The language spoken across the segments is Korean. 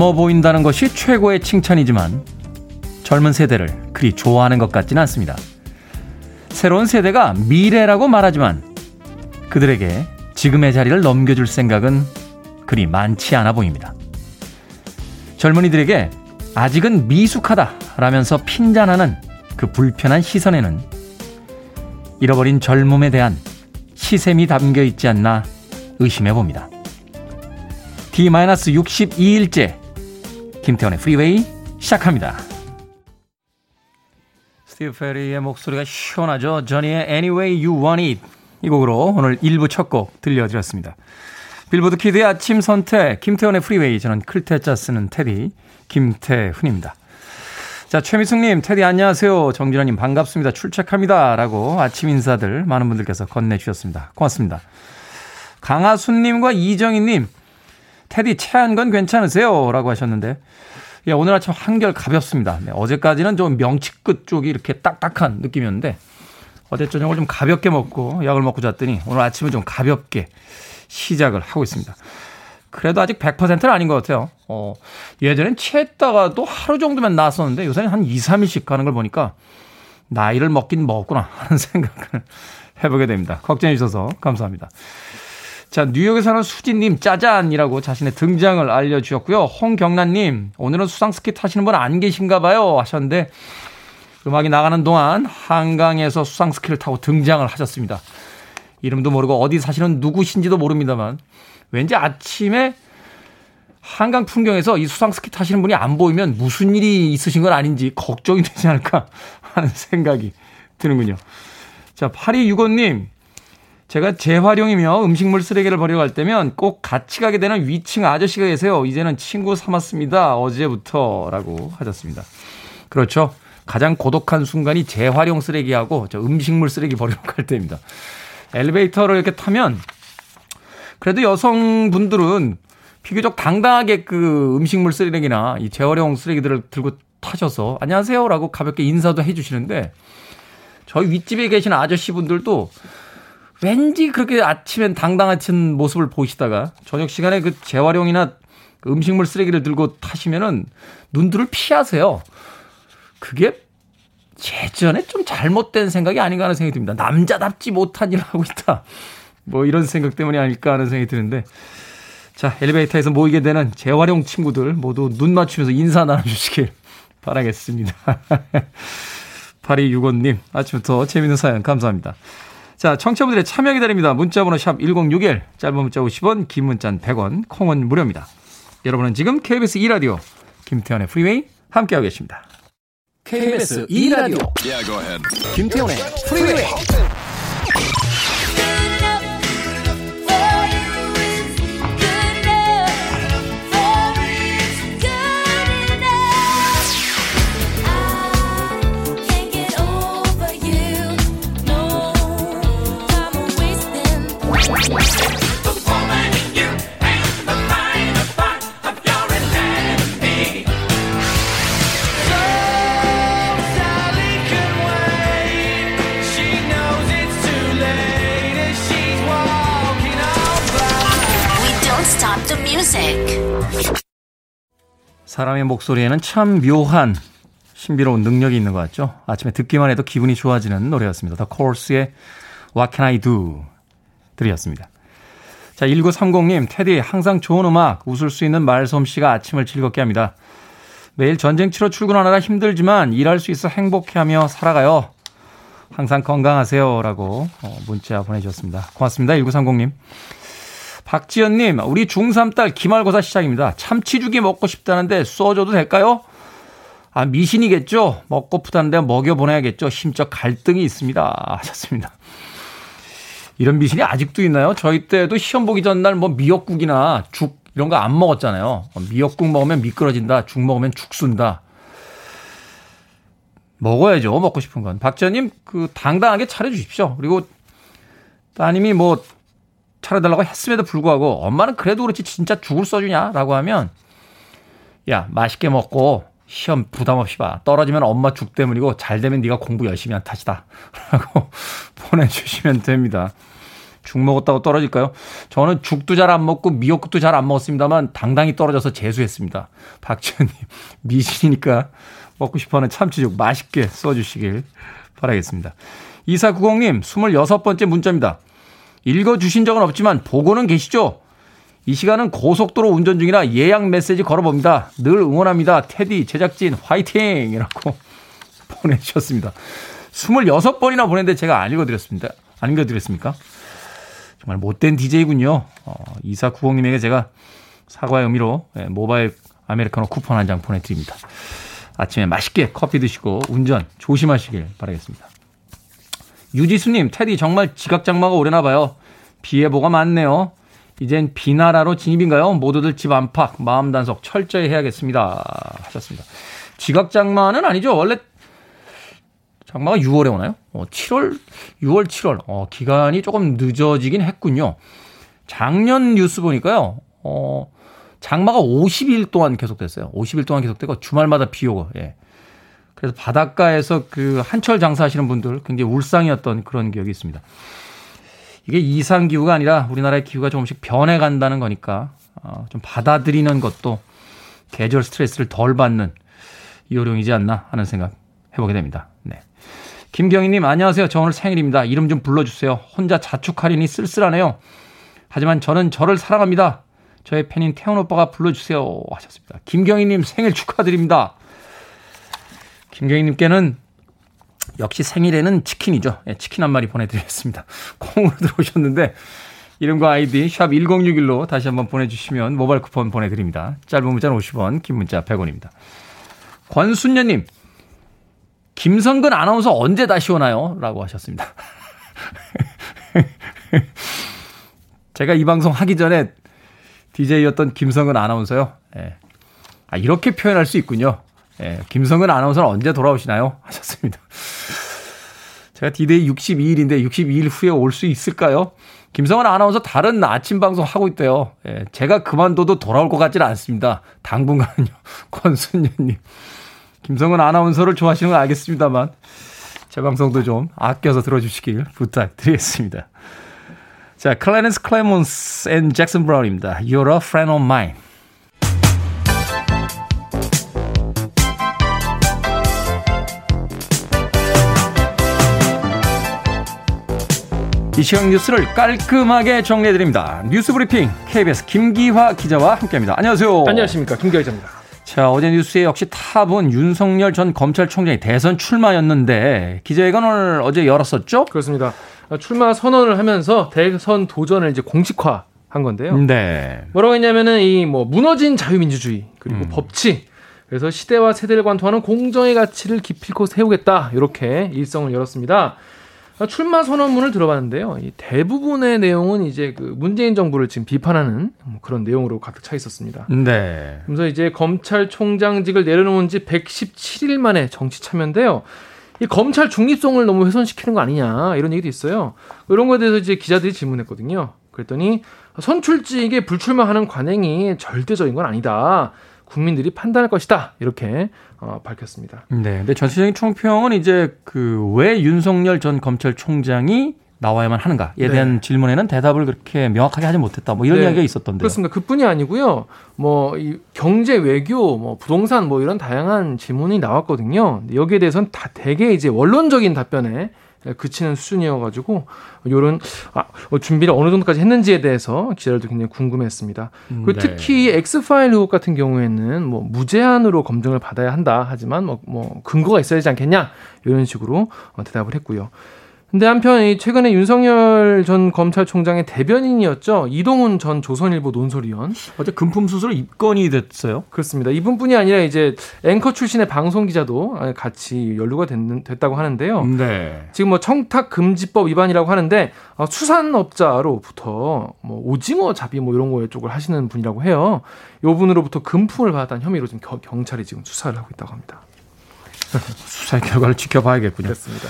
젊어 보인다는 것이 최고의 칭찬이지만 젊은 세대를 그리 좋아하는 것 같지는 않습니다. 새로운 세대가 미래라고 말하지만 그들에게 지금의 자리를 넘겨줄 생각은 그리 많지 않아 보입니다. 젊은이들에게 아직은 미숙하다 라면서 핀잔하는 그 불편한 시선에는 잃어버린 젊음에 대한 시샘이 담겨 있지 않나 의심해 봅니다. D-62일째 김태훈의 프리웨이 시작합니다. 스티브 페리의 목소리가 시원하죠. 저니의 Any Way You Want It 이 곡으로 오늘 1부 첫 곡 들려드렸습니다. 빌보드 kid의 아침 선택 김태훈의 프리웨이 저는 클테짜 쓰는 테디 김태훈입니다. 자, 최미숙님, 테디 안녕하세요. 정진아님 반갑습니다. 출첵합니다. 라고 아침 인사들 많은 분들께서 건네주셨습니다. 고맙습니다. 강하순님과 이정희님, 테디 체한 건 괜찮으세요? 라고 하셨는데, 예, 오늘 아침 한결 가볍습니다. 네, 어제까지는 좀 명치 끝 쪽이 이렇게 딱딱한 느낌이었는데, 어제 저녁을 좀 가볍게 먹고 약을 먹고 잤더니 오늘 아침은 좀 가볍게 시작을 하고 있습니다. 그래도 아직 100%는 아닌 것 같아요. 어, 예전엔 취했다가도 하루 정도면 나왔었는데 요새는 한 2, 3일씩 가는 걸 보니까 나이를 먹긴 먹었구나 하는 생각을 해보게 됩니다. 걱정해 주셔서 감사합니다. 자, 뉴욕에 사는 수진님 짜잔이라고 자신의 등장을 알려주셨고요. 홍경란님, 오늘은 수상스키 타시는 분 안 계신가 봐요 하셨는데 음악이 나가는 동안 한강에서 수상스키를 타고 등장을 하셨습니다. 이름도 모르고 어디 사시는 누구신지도 모릅니다만 왠지 아침에 한강 풍경에서 이 수상 스키 타시는 분이 안 보이면 무슨 일이 있으신 건 아닌지 걱정이 되지 않을까 하는 생각이 드는군요. 자, 8265님. 제가 재활용이며 음식물 쓰레기를 버리러 갈 때면 꼭 같이 가게 되는 위층 아저씨가 계세요. 이제는 친구 삼았습니다. 어제부터. 라고 하셨습니다. 그렇죠. 가장 고독한 순간이 재활용 쓰레기하고 음식물 쓰레기 버리러 갈 때입니다. 엘리베이터를 이렇게 타면 그래도 여성분들은 비교적 당당하게 그 음식물 쓰레기나 이 재활용 쓰레기들을 들고 타셔서 안녕하세요라고 가볍게 인사도 해 주시는데 저희 윗집에 계신 아저씨 분들도 왠지 그렇게 아침엔 당당하신 모습을 보시다가 저녁 시간에 그 재활용이나 그 음식물 쓰레기를 들고 타시면은 눈들을 피하세요. 그게 예전에 좀 잘못된 생각이 아닌가 하는 생각이 듭니다. 남자답지 못한 일을 하고 있다. 뭐 이런 생각 때문이 아닐까 하는 생각이 드는데 자 엘리베이터에서 모이게 되는 재활용 친구들 모두 눈 맞추면서 인사 나눠주시길 바라겠습니다. 8265님 아침부터 재밌는 사연 감사합니다. 자 청취자분들의 참여 기다립니다. 문자번호 샵 1061 짧은 문자 50원 긴 문자는 100원 콩은 무료입니다. 여러분은 지금 KBS 2라디오 김태훈의 프리웨이 함께하고 계십니다. KBS 2라디오 yeah, 김태훈의 프리웨이 사람의 목소리에는 참 묘한 신비로운 능력이 있는 것 같죠? 아침에 듣기만 해도 기분이 좋아지는 노래였습니다. The Course의 What Can I Do? 들이었습니다. 자, 1930님, 테디, 항상 좋은 음악, 웃을 수 있는 말솜씨가 아침을 즐겁게 합니다. 매일 전쟁 치러 출근하느라 힘들지만 일할 수 있어 행복해하며 살아가요. 항상 건강하세요. 라고 어, 문자 보내주셨습니다. 고맙습니다. 1930님. 박지연님, 우리 중3 딸 기말고사 시작입니다. 참치죽이 먹고 싶다는데 써줘도 될까요? 아, 미신이겠죠? 먹고프다는데 먹여보내야겠죠? 심적 갈등이 있습니다. 하셨습니다. 이런 미신이 아직도 있나요? 저희 때도 시험 보기 전날 뭐 미역국이나 죽 이런 거 안 먹었잖아요. 미역국 먹으면 미끄러진다. 죽 먹으면 죽순다. 먹어야죠. 먹고 싶은 건. 박지연님, 그, 당당하게 차려주십시오. 그리고 따님이 뭐 차려달라고 했음에도 불구하고 엄마는 그래도 그렇지 진짜 죽을 써주냐라고 하면 야 맛있게 먹고 시험 부담 없이 봐 떨어지면 엄마 죽 때문이고 잘 되면 네가 공부 열심히 한 탓이다라고 보내주시면 됩니다. 죽 먹었다고 떨어질까요? 저는 죽도 잘 안 먹고 미역국도 잘 안 먹었습니다만 당당히 떨어져서 재수했습니다. 박지현님, 미신이니까 먹고 싶어하는 참치죽 맛있게 써주시길 바라겠습니다. 2490님, 26번째 문자입니다. 읽어주신 적은 없지만 보고는 계시죠? 이 시간은 고속도로 운전 중이라 예약 메시지 걸어봅니다. 늘 응원합니다. 테디, 제작진, 화이팅! 이라고 보내주셨습니다. 26번이나 보냈는데 제가 안 읽어드렸습니다. 안 읽어드렸습니까? 정말 못된 DJ군요. 어, 2490님에게 제가 사과의 의미로 예, 모바일 아메리카노 쿠폰 한 장 보내드립니다. 아침에 맛있게 커피 드시고 운전 조심하시길 바라겠습니다. 유지수님, 테디 정말 지각장마가 오려나 봐요. 비 예보가 많네요. 이젠 비나라로 진입인가요? 모두들 집 안팎, 마음 단속 철저히 해야겠습니다. 하셨습니다. 지각장마는 아니죠. 원래 장마가 6월에 오나요? 어, 7월, 6월, 7월. 어, 기간이 조금 늦어지긴 했군요. 작년 뉴스 보니까요. 어, 장마가 50일 동안 계속됐어요. 50일 동안 계속되고 주말마다 비 오고. 예. 그래서 바닷가에서 그 한철 장사하시는 분들 굉장히 울상이었던 그런 기억이 있습니다. 이게 이상 기후가 아니라 우리나라의 기후가 조금씩 변해간다는 거니까 어, 좀 받아들이는 것도 계절 스트레스를 덜 받는 요령이지 않나 하는 생각 해보게 됩니다. 네. 김경희님 안녕하세요. 저 오늘 생일입니다. 이름 좀 불러주세요. 혼자 자축하리니 쓸쓸하네요. 하지만 저는 저를 사랑합니다. 저의 팬인 태훈 오빠가 불러주세요 하셨습니다. 김경희님 생일 축하드립니다. 김경희님께는 역시 생일에는 치킨이죠. 예, 치킨 한 마리 보내드리겠습니다. 콩으로 들어오셨는데 이름과 아이디 샵 1061로 다시 한번 보내주시면 모바일 쿠폰 보내드립니다. 짧은 문자는 50원, 긴 문자 100원입니다. 권순녀님, 김성근 아나운서 언제 다시 오나요? 라고 하셨습니다. 제가 이 방송 하기 전에 DJ였던 김선근 아나운서요. 예. 아, 이렇게 표현할 수 있군요. 예, 김선근 아나운서는 언제 돌아오시나요? 하셨습니다. 제가 디데이 62일인데 62일 후에 올 수 있을까요? 김선근 아나운서 다른 아침 방송 하고 있대요. 예, 제가 그만둬도 돌아올 것 같지는 않습니다. 당분간은요. 권순녀님. 김선근 아나운서를 좋아하시는 건 알겠습니다만 제 방송도 좀 아껴서 들어주시길 부탁드리겠습니다. 자, 클래런스 클레몬스 and 잭슨 브라운입니다. You're a friend of mine. 이 시각 뉴스를 깔끔하게 정리해드립니다. 뉴스 브리핑 KBS 김기화 기자와 함께합니다. 안녕하세요. 안녕하십니까. 김기화 기자입니다. 자, 어제 뉴스에 역시 탑은 윤석열 전 검찰총장이 대선 출마였는데 기자회견을 어제 열었었죠? 그렇습니다. 출마 선언을 하면서 대선 도전을 이제 공식화 한 건데요. 네. 뭐라고 했냐면은 이 뭐 무너진 자유민주주의 그리고 음. 법치 그래서 시대와 세대를 관통하는 공정의 가치를 기필코 세우겠다 이렇게 일성을 열었습니다. 출마 선언문을 들어봤는데요. 이 대부분의 내용은 이제 그 문재인 정부를 지금 비판하는 뭐 그런 내용으로 가득 차 있었습니다. 네. 그래서 이제 검찰총장직을 내려놓은 지 117일 만에 정치 참여인데요. 이 검찰 중립성을 너무 훼손시키는 거 아니냐 이런 얘기도 있어요. 이런 거에 대해서 이제 기자들이 질문했거든요. 그랬더니 선출직에 불출마하는 관행이 절대적인 건 아니다. 국민들이 판단할 것이다. 이렇게 어, 밝혔습니다. 네. 근데 전체적인 총평은 이제 그 왜 윤석열 전 검찰총장이 나와야만 하는가에 네. 대한 질문에는 대답을 그렇게 명확하게 하지 못했다. 뭐 이런 네. 이야기가 있었던데. 그렇습니다. 그뿐이 아니고요. 뭐 이 경제 외교, 뭐 부동산 뭐 이런 다양한 질문이 나왔거든요. 여기에 대해서는 다 대개 이제 원론적인 답변에 그치는 수준이어가지고 요런 아, 어, 준비를 어느 정도까지 했는지에 대해서 기자들도 굉장히 궁금했습니다. 음, 그리고 네. 특히 X파일 의혹 같은 경우에는 뭐 무제한으로 검증을 받아야 한다 하지만 뭐, 뭐 근거가 있어야 되지 않겠냐 이런 식으로 어, 대답을 했고요. 근데 한편 최근에 윤석열 전 검찰총장의 대변인이었죠. 이동훈 전 조선일보 논설위원. 어제 금품 수수로 입건이 됐어요. 그렇습니다. 이분뿐이 아니라 이제 앵커 출신의 방송 기자도 같이 연루가 됐, 다고 하는데요. 네. 지금 뭐 청탁 금지법 위반이라고 하는데 어, 수산업자로부터 뭐 오징어 잡이 뭐 이런 거 쪽을 하시는 분이라고 해요. 요 분으로부터 금품을 받았다는 혐의로 지금 경찰이 지금 수사를 하고 있다고 합니다. 수사의 결과를 지켜봐야겠군요. 그렇습니다.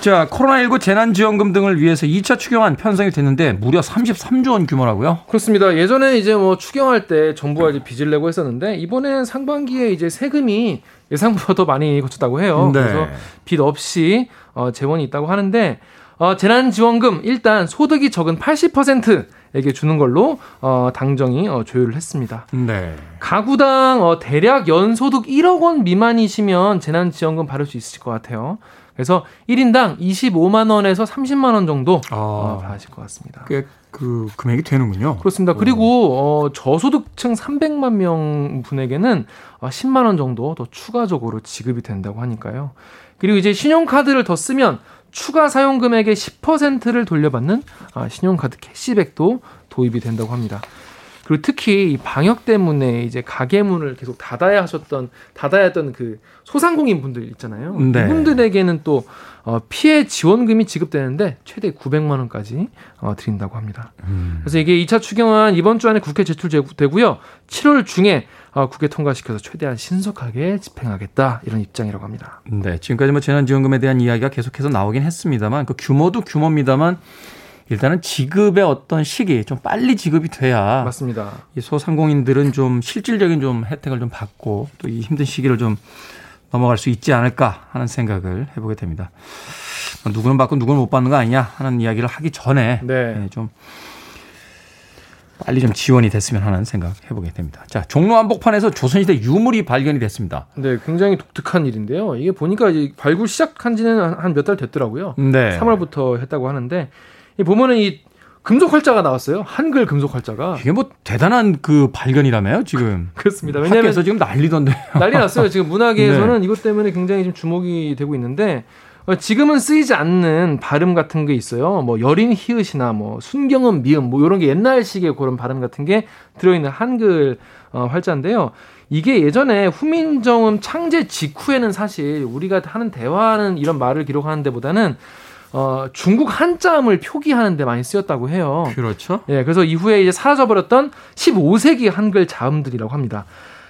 자, 코로나19 재난지원금 등을 위해서 2차 추경안 편성이 됐는데 무려 33조 원 규모라고요? 그렇습니다. 예전에 이제 뭐 추경할 때 정부가 이제 빚을 내고 했었는데 이번에는 상반기에 이제 세금이 예상보다 더 많이 거쳤다고 해요. 네. 그래서 빚 없이 어, 재원이 있다고 하는데 어, 재난지원금 일단 소득이 적은 80%에게 주는 걸로 어, 당정이 어, 조율을 했습니다. 네. 가구당 어, 대략 연소득 1억 원 미만이시면 재난지원금 받을 수 있을 것 같아요. 그래서 1인당 25만 원에서 30만 원 정도 아. 어, 받으실 것 같습니다. 꽤 그 금액이 되는군요. 그렇습니다. 그리고 어, 저소득층 300만 명 분에게는 어, 10만 원 정도 더 추가적으로 지급이 된다고 하니까요. 그리고 이제 신용카드를 더 쓰면 추가 사용 금액의 10%를 돌려받는 아, 신용카드 캐시백도 도입이 된다고 합니다. 그리고 특히 이 방역 때문에 이제 가게 문을 계속 닫아야 하셨던 닫아야 했던 그 소상공인 분들 있잖아요. 네. 이분들에게는 또 어, 피해 지원금이 지급되는데 최대 900만 원까지 어, 드린다고 합니다. 음. 그래서 이게 2차 추경안 이번 주 안에 국회 제출되고요. 7월 중에 어, 국회 통과시켜서 최대한 신속하게 집행하겠다 이런 입장이라고 합니다. 네. 지금까지 뭐 재난지원금에 대한 이야기가 계속해서 나오긴 했습니다만 그 규모도 규모입니다만 일단은 지급의 어떤 시기 좀 빨리 지급이 돼야 맞습니다. 이 소상공인들은 좀 실질적인 좀 혜택을 좀 받고 또 이 힘든 시기를 좀 넘어갈 수 있지 않을까 하는 생각을 해보게 됩니다. 누구는 받고 누구는 못 받는 거 아니냐 하는 이야기를 하기 전에 네. 네, 좀 빨리 좀 지원이 됐으면 하는 생각 해보게 됩니다. 자, 종로 한복판에서 조선시대 유물이 발견이 됐습니다. 네, 굉장히 독특한 일인데요. 이게 보니까 발굴 시작한 지는 한 몇 달 됐더라고요. 네. 3월부터 했다고 하는데 이 보면은 이 금속 활자가 나왔어요. 한글 금속 활자가. 이게 뭐 대단한 그 발견이라며요, 지금. 그 렇습니다. 왜냐면 학교에서 지금 난리던데. 난리 났어요. 지금 문화계에서는 이것 때문에 굉장히 지금 주목이 되고 있는데 어, 지금은 쓰이지 않는 발음 같은 게 있어요. 뭐 여린 히읗이나 뭐 순경음 미음 뭐 이런 게 옛날식의 그런 발음 같은 게 들어있는 한글 어, 활자인데요. 이게 예전에 후민정음 창제 직후에는 사실 우리가 하는 대화하는 이런 말을 기록하는 데보다는 어, 중국 한자음을 표기하는 데 많이 쓰였다고 해요. 그렇죠. 예, 그래서 이후에 이제 사라져버렸던 15세기 한글 자음들이라고 합니다.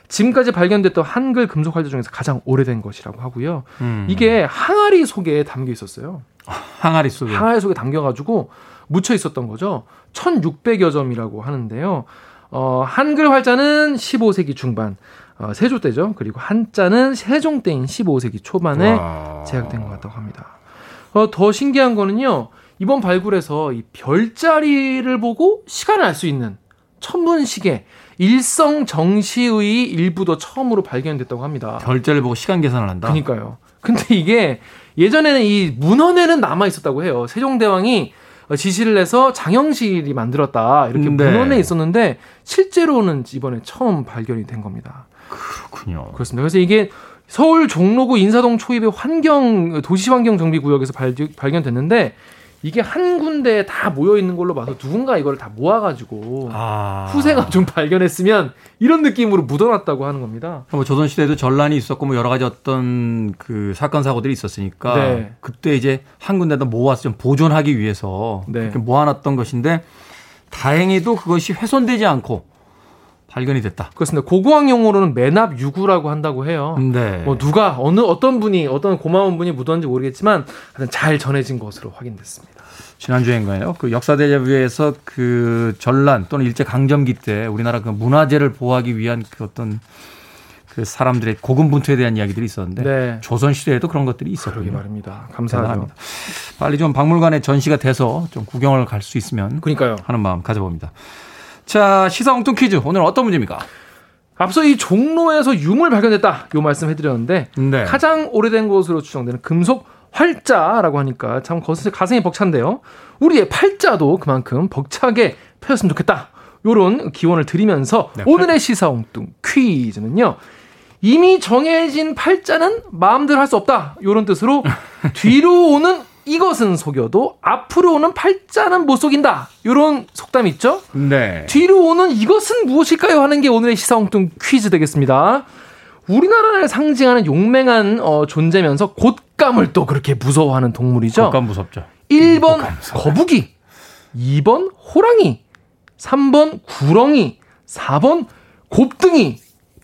지금까지 발견됐던 한글 금속 활자 중에서 가장 오래된 것이라고 하고요. 음. 이게 항아리 속에 담겨 있었어요. 항아리 속에. 항아리 속에 담겨가지고 묻혀 있었던 거죠. 1600여 점이라고 하는데요. 어, 한글 활자는 15세기 중반, 어, 세조 때죠. 그리고 한자는 세종 때인 15세기 초반에 와. 제작된 것 같다고 합니다. 어, 더 신기한 거는요. 이번 발굴에서 이 별자리를 보고 시간을 알 수 있는 천문시계 일성 정시의 일부도 처음으로 발견됐다고 합니다. 별자를 보고 시간 계산을 한다. 그러니까요. 근데 이게 예전에는 이 문헌에는 남아 있었다고 해요. 세종대왕이 지시를 해서 장영실이 만들었다 이렇게 네. 문헌에 있었는데 실제로는 이번에 처음 발견이 된 겁니다. 그렇군요. 그렇습니다. 그래서 이게 서울 종로구 인사동 초입의 환경 도시 환경 정비 구역에서 발, 발견됐는데 이게 한 군데에 다 모여 있는 걸로 봐서 누군가 이걸 다 모아가지고 아. 후세가 좀 발견했으면 이런 느낌으로 묻어놨다고 하는 겁니다. 뭐 조선 시대에도 전란이 있었고 뭐 여러 가지 어떤 그 사건 사고들이 있었으니까 네. 그때 이제 한 군데다 모아서 좀 보존하기 위해서 네. 이렇게 모아놨던 것인데 다행히도 그것이 훼손되지 않고 발견이 됐다. 그렇습니다. 고고학 용어로는 매납 유구라고 한다고 해요. 네. 뭐 누가 어느 어떤 분이 어떤 고마운 분이 묻었는지 모르겠지만 하여튼 잘 전해진 것으로 확인됐습니다. 지난주인가요? 그 역사 대자뷰에서 그 전란 또는 일제 강점기 때 우리나라 그 문화재를 보호하기 위한 그 어떤 그 사람들의 고군분투에 대한 이야기들이 있었는데 네. 조선 시대에도 그런 것들이 그러게 있었군요. 말입니다. 감사하죠. 대단합니다. 빨리 좀 박물관에 전시가 돼서 좀 구경을 갈 수 있으면 그러니까요. 하는 마음 가져봅니다. 자, 시사 엉뚱 퀴즈. 오늘 어떤 문제입니까? 앞서 이 종로에서 유물 발견됐다 요 말씀 해드렸는데 네. 가장 오래된 것으로 추정되는 금속 활자라고 하니까 참 거슬 가슴이 벅찬데요. 우리의 팔자도 그만큼 벅차게 펴졌으면 좋겠다. 요런 기원을 드리면서 네, 오늘의 시사 엉뚱 퀴즈는요. 이미 정해진 팔자는 마음대로 할 수 없다. 요런 뜻으로 뒤로 오는 이것은 속여도 앞으로 오는 팔자는 못 속인다. 요런 속담 있죠? 네. 뒤로 오는 이것은 무엇일까요? 하는 게 오늘의 시사엉뚱 퀴즈 되겠습니다. 우리나라를 상징하는 용맹한 어, 존재면서 곶감을 또 그렇게 무서워하는 동물이죠. 겉감 무섭죠. 1번 곶감 무서워요. 거북이, 2번 호랑이, 3번 구렁이, 4번 곱등이.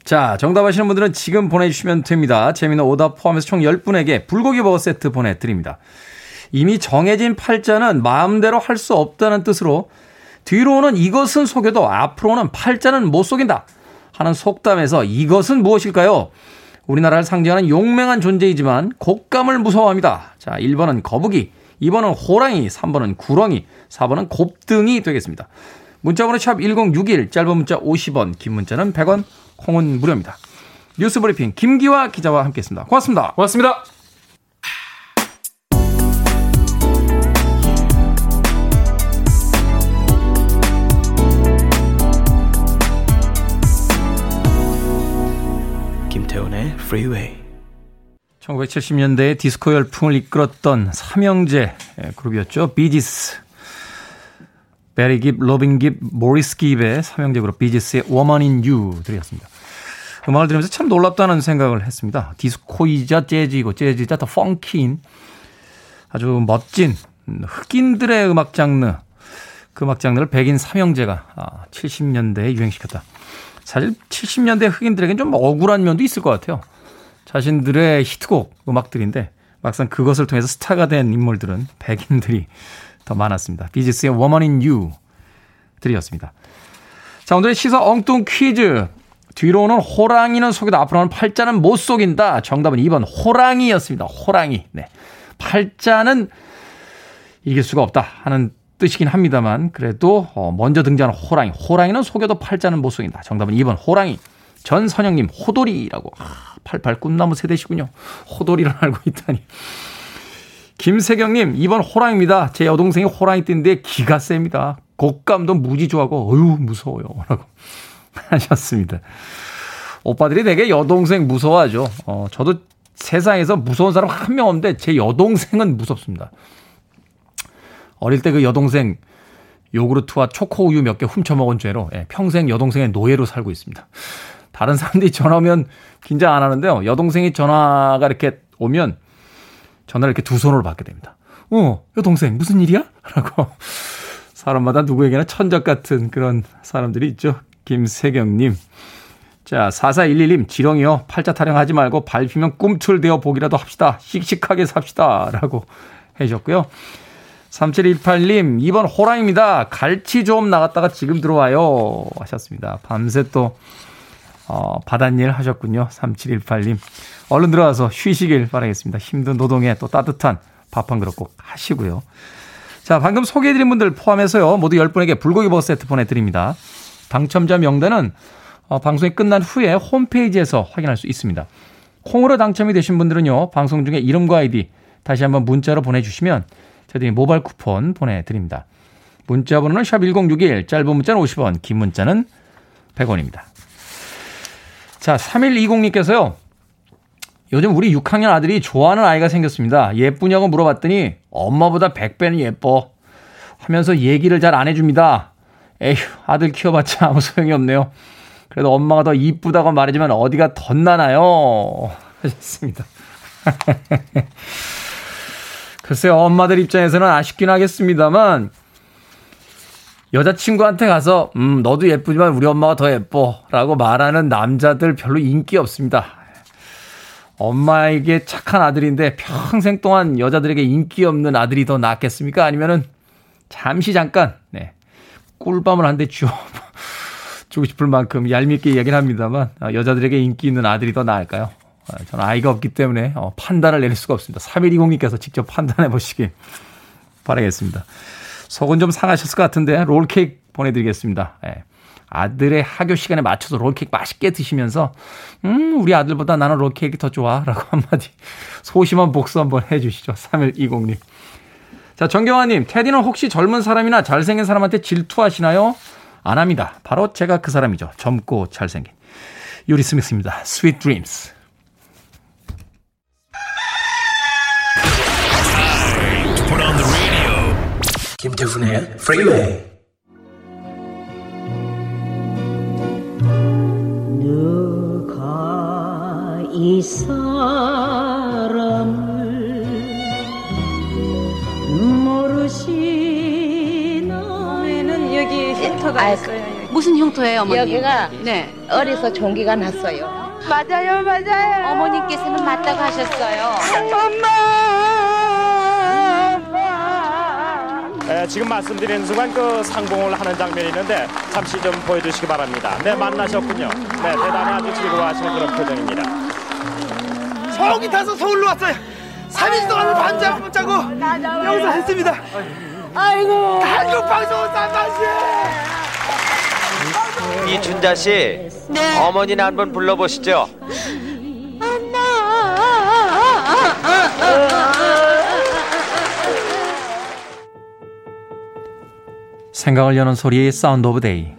자, 정답 아시는 분들은 지금 보내주시면 됩니다. 재미는 오답 포함해서 총 10분에게 불고기 버거 세트 보내드립니다. 이미 정해진 팔자는 마음대로 할 수 없다는 뜻으로 뒤로 오는 이것은 속여도 앞으로는 팔자는 못 속인다 하는 속담에서 이것은 무엇일까요? 우리나라를 상징하는 용맹한 존재이지만 곶감을 무서워합니다. 자, 1번은 거북이, 2번은 호랑이, 3번은 구렁이, 4번은 곱등이 되겠습니다. 문자번호 샵 1061, 짧은 문자 50원, 긴 문자는 100원, 콩은 무료입니다. 뉴스 브리핑 김기화 기자와 함께했습니다. 고맙습니다. 고맙습니다. Freeway. 1970년대에 디스코 열풍을 이끌었던 삼형제 그룹이었죠. 비지스. 베리 깁, 로빈 깁, 모리스 깁의 삼형제 그룹 비지스의 Woman in You 들으셨습니다. 음악을 들으면서 참 놀랍다는 생각을 했습니다. 디스코이자 재즈이고 재즈이자 더 펑키인 아주 멋진 흑인들의 음악 장르 그 음악 장르를 백인 삼형제가 70년대에 아, 유행시켰다. 사실 70년대 흑인들에겐 좀 억울한 면도 있을 것 같아요. 자신들의 히트곡 음악들인데 막상 그것을 통해서 스타가 된 인물들은 백인들이 더 많았습니다. 비지스의 Woman in You 들이었습니다. 자, 오늘의 시사 엉뚱 퀴즈. 뒤로 오는 호랑이는 속이다 앞으로는 팔자는 못 속인다. 정답은 2번 호랑이였습니다. 호랑이. 네. 팔자는 이길 수가 없다 하는 뜻이긴 합니다만 그래도 어, 먼저 등장하는 호랑이. 호랑이는 속여도 팔자는 못 속인다. 정답은 2번 호랑이. 전선영님 호돌이라고. 아, 88 꿈나무 세대시군요. 호돌이를 알고 있다니. 김세경님, 2번 호랑입니다. 제 여동생이 호랑이 뛴데 기가 셉니다. 곡감도 무지 좋아하고, 어휴, 무서워요. 라고 하셨습니다. 오빠들이 되게 여동생 무서워하죠. 어, 저도 세상에서 무서운 사람 한 명 없는데 제 여동생은 무섭습니다. 어릴 때 그 여동생 요구르트와 초코우유 몇 개 훔쳐 먹은 죄로 예, 평생 여동생의 노예로 살고 있습니다. 다른 사람들이 전화 오면 긴장 안 하는데요. 여동생이 전화가 이렇게 오면 전화를 이렇게 두 손으로 받게 됩니다. 어, 여동생 무슨 일이야? 라고 사람마다 누구에게나 천적 같은 그런 사람들이 있죠. 김세경님. 자, 4411님, 지렁이요. 팔자 타령하지 말고 밟히면 꿈틀대어 보기라도 합시다. 씩씩하게 삽시다. 라고 해주셨고요. 3718님, 2번 호랑입니다. 갈치 좀 나갔다가 지금 들어와요. 하셨습니다. 밤새 또 어, 바닷일 하셨군요. 3718님. 얼른 들어와서 쉬시길 바라겠습니다. 힘든 노동에 또 따뜻한 밥 한 그릇 꼭 하시고요. 자, 방금 소개해드린 분들 포함해서요. 모두 10분에게 불고기 버거 세트 보내드립니다. 당첨자 명단은 어, 방송이 끝난 후에 홈페이지에서 확인할 수 있습니다. 콩으로 당첨이 되신 분들은요. 방송 중에 이름과 아이디 다시 한번 문자로 보내주시면 저희들이 모바일 쿠폰 보내드립니다. 문자 번호는 샵1061 짧은 문자는 50원 긴 문자는 100원입니다. 자, 3120님께서요. 요즘 우리 6학년 아들이 좋아하는 아이가 생겼습니다. 예쁘냐고 물어봤더니 엄마보다 100배는 예뻐. 하면서 얘기를 잘 안 해줍니다. 에휴, 아들 키워봤자 아무 소용이 없네요. 그래도 엄마가 더 이쁘다고 말해주면 어디가 덧나나요? 하셨습니다. 글쎄요, 엄마들 입장에서는 아쉽긴 하겠습니다만, 여자친구한테 가서, 음, 너도 예쁘지만 우리 엄마가 더 예뻐. 라고 말하는 남자들 별로 인기 없습니다. 엄마에게 착한 아들인데 평생 동안 여자들에게 인기 없는 아들이 더 낫겠습니까? 아니면은 잠시 잠깐, 네. 꿀밤을 한 대 쥐어 주고 싶을 만큼 얄밉게 이야기는 합니다만, 아, 여자들에게 인기 있는 아들이 더 나을까요? 아, 저는 아이가 없기 때문에 어, 판단을 내릴 수가 없습니다. 3120님께서 직접 판단해 보시길 바라겠습니다. 속은 좀 상하셨을 것 같은데 롤케이크 보내드리겠습니다. 예. 아들의 학교 시간에 맞춰서 롤케이크 맛있게 드시면서 음 우리 아들보다 나는 롤케이크 더 좋아 라고 한마디 소심한 복수 한번 해주시죠. 3120님. 자 정경화님 테디는 혹시 젊은 사람이나 잘생긴 사람한테 질투하시나요? 안 합니다. 바로 제가 그 사람이죠. 젊고 잘생긴 유리 스미스입니다. Sweet Dreams. 김태훈의 프리웨이 누가 이 사람을 모르시나 는 여기 흉터가 아, 있어요 여기. 무슨 흉터예요 어머니? 여기가 네. 어려서 종기가 났어요 맞아요 맞아요 어머님께서는 맞다고 하셨어요 엄마 에, 지금 말씀드리는 순간 그 상봉을 하는 장면이 있는데 잠시 좀 보여주시기 바랍니다. 네 만나셨군요. 네 대단히 아주 즐거워하시는 그런 표정입니다. 저기 타서 서울로 왔어요. 3일 동안 밤잠 못 자고 여기서 했습니다. 아이고. 한국 방송은 쌍방씨. 이춘자 씨, 네. 어머니나 한번 불러보시죠. 생각을 여는 소리의 Sound of Day.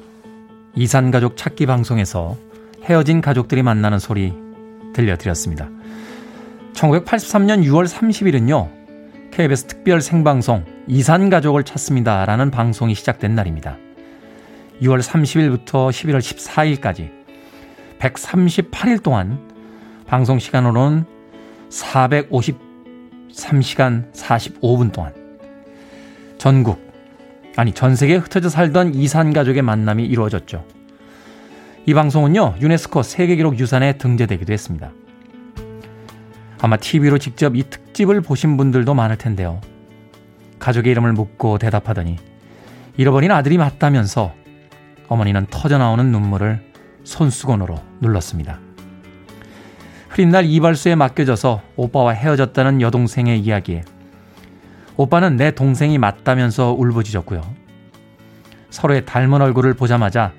이산 가족 찾기 방송에서 헤어진 가족들이 만나는 소리 들려드렸습니다. 1983년 6월 30일은요, KBS 특별 생방송 이산 가족을 찾습니다라는 방송이 시작된 날입니다. 6월 30일부터 11월 14일까지 138일 동안 방송 시간으로는 453시간 45분 동안 전국, 아니 전 세계에 흩어져 살던 이산 가족의 만남이 이루어졌죠. 이 방송은요, 유네스코 세계기록 유산에 등재되기도 했습니다. 아마 TV로 직접 이 특집을 보신 분들도 많을 텐데요. 가족의 이름을 묻고 대답하더니 잃어버린 아들이 맞다면서 어머니는 터져나오는 눈물을 손수건으로 눌렀습니다. 흐린 날 이발소에 맡겨져서 오빠와 헤어졌다는 여동생의 이야기에 오빠는 내 동생이 맞다면서 울부짖었고요. 서로의 닮은 얼굴을 보자마자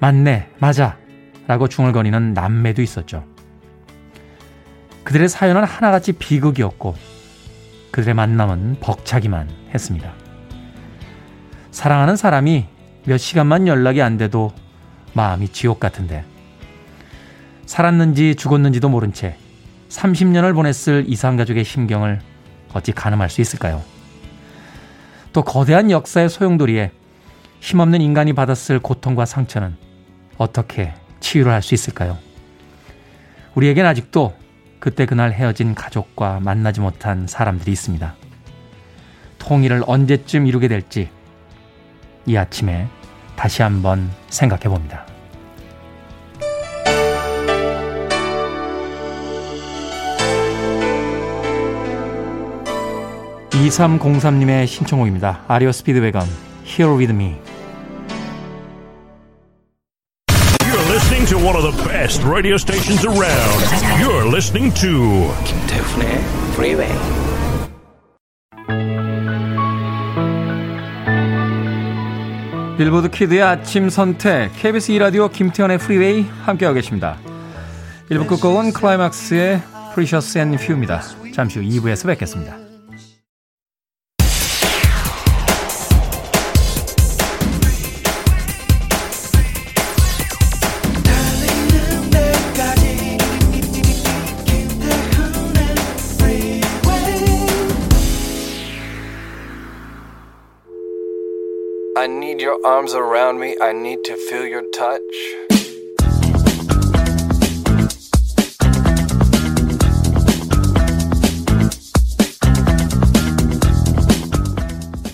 맞네, 맞아 라고 중얼거리는 남매도 있었죠. 그들의 사연은 하나같이 비극이었고 그들의 만남은 벅차기만 했습니다. 사랑하는 사람이 몇 시간만 연락이 안 돼도 마음이 지옥 같은데 살았는지 죽었는지도 모른 채 30년을 보냈을 이상가족의 심경을 어찌 가늠할 수 있을까요? 또 거대한 역사의 소용돌이에 힘없는 인간이 받았을 고통과 상처는 어떻게 치유를 할 수 있을까요? 우리에겐 아직도 그때 그날 헤어진 가족과 만나지 못한 사람들이 있습니다. 통일을 언제쯤 이루게 될지 이 아침에 다시 한번 생각해 봅니다. 2303님의 신청곡입니다. REO Speedwagon, Here With Me. You're listening to one of the best radio stations around. You're listening to 김태훈의 Freeway. Billboard Kid의 아침 선택, KBS 2라디오 김태훈의 프리웨이 함께하고 계십니다. 1부 끝곡은 클라이막스의 Precious and Few입니다. 잠시 후 2부에서 뵙겠습니다. I need your arms around me. I need to feel your touch.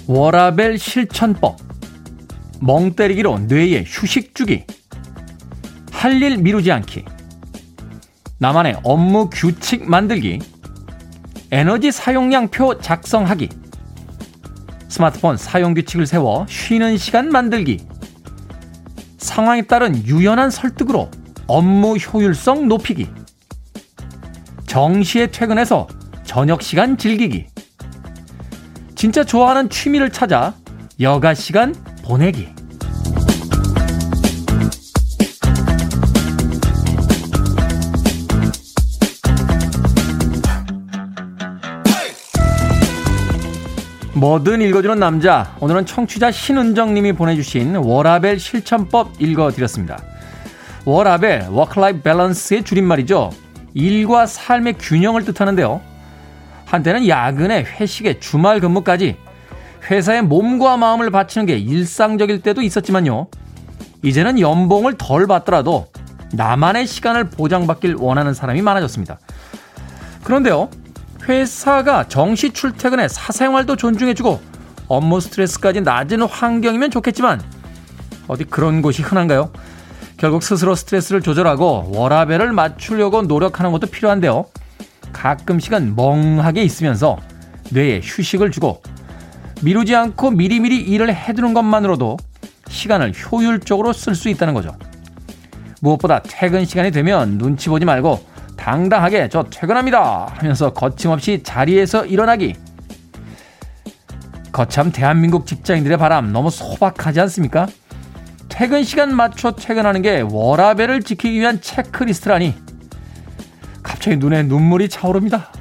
워라벨 실천법. 멍 때리기로 뇌에 휴식 주기. 할 일 미루지 않기. 나만의 업무 규칙 만들기. 에너지 사용량표 작성하기. 스마트폰 사용 규칙을 세워 쉬는 시간 만들기. 상황에 따른 유연한 설득으로 업무 효율성 높이기. 정시에 퇴근해서 저녁 시간 즐기기. 진짜 좋아하는 취미를 찾아 여가 시간 보내기. 뭐든 읽어주는 남자. 오늘은 청취자 신은정님이 보내주신 워라벨 실천법 읽어드렸습니다. 워라벨, work-life balance의 줄임말이죠. 일과 삶의 균형을 뜻하는데요. 한때는 야근에 회식에 주말 근무까지 회사에 몸과 마음을 바치는 게 일상적일 때도 있었지만요. 이제는 연봉을 덜 받더라도 나만의 시간을 보장받길 원하는 사람이 많아졌습니다. 그런데요. 회사가 정시 출퇴근에 사생활도 존중해주고 업무 스트레스까지 낮은 환경이면 좋겠지만 어디 그런 곳이 흔한가요? 결국 스스로 스트레스를 조절하고 워라벨을 맞추려고 노력하는 것도 필요한데요. 가끔씩은 멍하게 있으면서 뇌에 휴식을 주고 미루지 않고 미리미리 일을 해두는 것만으로도 시간을 효율적으로 쓸 수 있다는 거죠. 무엇보다 퇴근 시간이 되면 눈치 보지 말고 당당하게 저 퇴근합니다 하면서 거침없이 자리에서 일어나기. 거참 대한민국 직장인들의 바람 너무 소박하지 않습니까? 퇴근 시간 맞춰 퇴근하는 게 워라벨을 지키기 위한 체크리스트라니 갑자기 눈에 눈물이 차오릅니다.